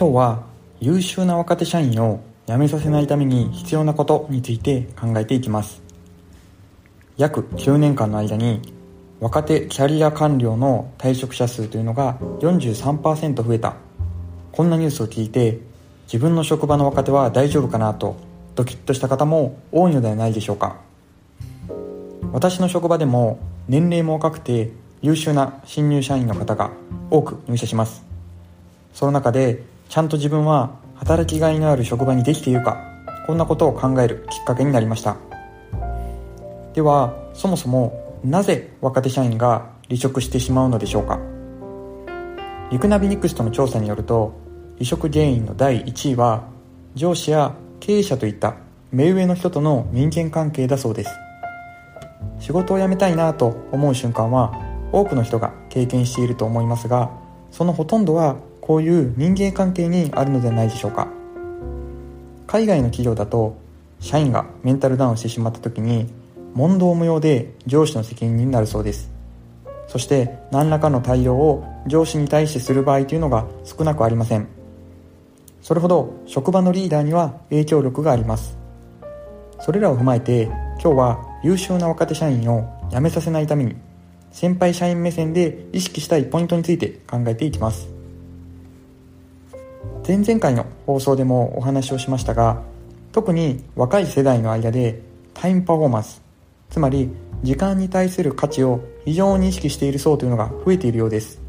今日は優秀な若手社員を辞めさせないために必要なことについて考えていきます。約9年間の間に若手キャリア官僚の退職者数というのが43%増えた。こんなニュースを聞いて自分の職場の若手は大丈夫かなとドキッとした方も多いのではないでしょうか。私の職場でも年齢も若くて優秀な新入社員の方が多く入社します。その中でちゃんと自分は働きがいのある職場にできているかこんなことを考えるきっかけになりました。ではそもそもなぜ若手社員が離職してしまうのでしょうか。リクナビニクストの調査によると離職原因の第1位は上司や経営者といった目上の人との人間関係だそうです。仕事を辞めたいなと思う瞬間は多くの人が経験していると思いますがそのほとんどはこういう人間関係にあるのではないでしょうか。海外の企業だと社員がメンタルダウンしてしまった時に問答無用で上司の責任になるそうです。そして何らかの対応を上司に対してする場合というのが少なくありません。それほど職場のリーダーには影響力があります。それらを踏まえて今日は優秀な若手社員を辞めさせないために先輩社員目線で意識したいポイントについて考えていきます。前々回の放送でもお話をしましたが特に若い世代の間でタイムパフォーマンスつまり時間に対する価値を非常に意識している層というのが増えているようです。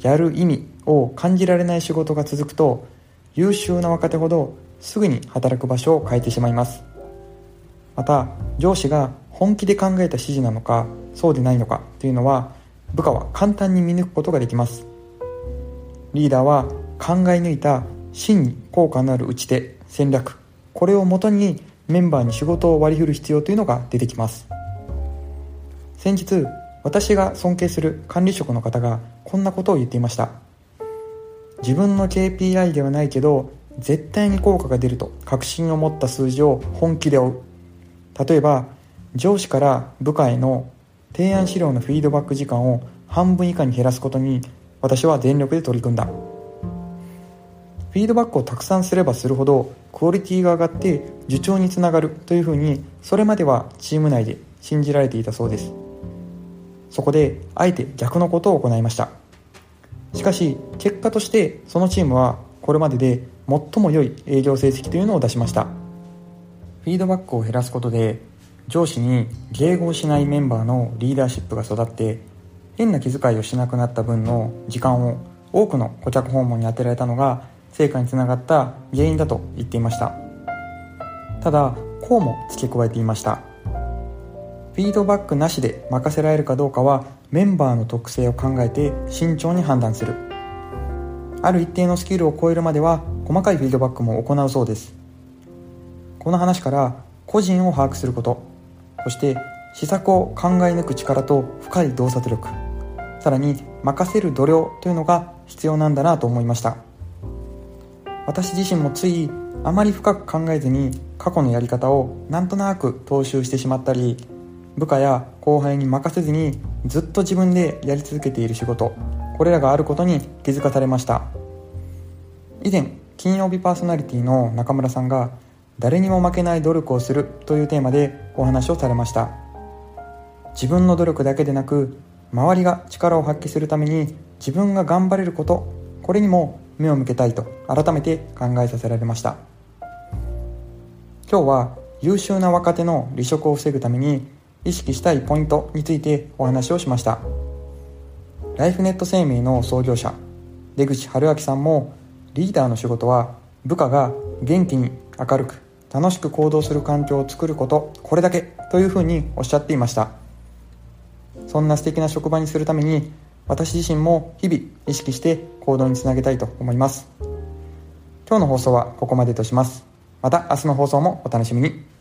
やる意味を感じられない仕事が続くと優秀な若手ほどすぐに働く場所を変えてしまいます。また上司が本気で考えた指示なのかそうでないのかというのは部下は簡単に見抜くことができます。リーダーは考え抜いた真に効果のある打ち手戦略これをもとにメンバーに仕事を割り振る必要というのが出てきます。先日私が尊敬する管理職の方がこんなことを言っていました。自分の KPI ではないけど絶対に効果が出ると確信を持った数字を本気で追う。例えば上司から部下への提案資料のフィードバック時間を半分以下に減らすことに私は全力で取り組んだ。フィードバックをたくさんすればするほどクオリティが上がって受長につながるというふうにそれまではチーム内で信じられていたそうです。そこであえて逆のことを行いました。しかし結果としてそのチームはこれまでで最も良い営業成績というのを出しました。フィードバックを減らすことで上司に迎合しないメンバーのリーダーシップが育って変な気遣いをしなくなった分の時間を多くの顧客訪問に充てられたのが成果につながった原因だと言っていました。ただこうも付け加えていました。フィードバックなしで任せられるかどうかはメンバーの特性を考えて慎重に判断する。ある一定のスキルを超えるまでは細かいフィードバックも行うそうです。この話から個人を把握することそして施策を考え抜く力と深い洞察力。さらに任せる度量というのが必要なんだなと思いました。私自身もついあまり深く考えずに過去のやり方をなんとなく踏襲してしまったり部下や後輩に任せずにずっと自分でやり続けている仕事。これらがあることに気づかされました。以前金曜日パーソナリティの中村さんが誰にも負けない努力をするというテーマでお話をされました。自分の努力だけでなく周りが力を発揮するために自分が頑張れることこれにも目を向けたいと改めて考えさせられました。今日は優秀な若手の離職を防ぐために意識したいポイントについてお話をしました。ライフネット生命の創業者出口春明さんもリーダーの仕事は部下が元気に明るく楽しく行動する環境を作ることこれだけというふうにおっしゃっていました。そんな素敵な職場にするために私自身も日々意識して行動につなげたいと思います。今日の放送はここまでとします。また明日の放送もお楽しみに。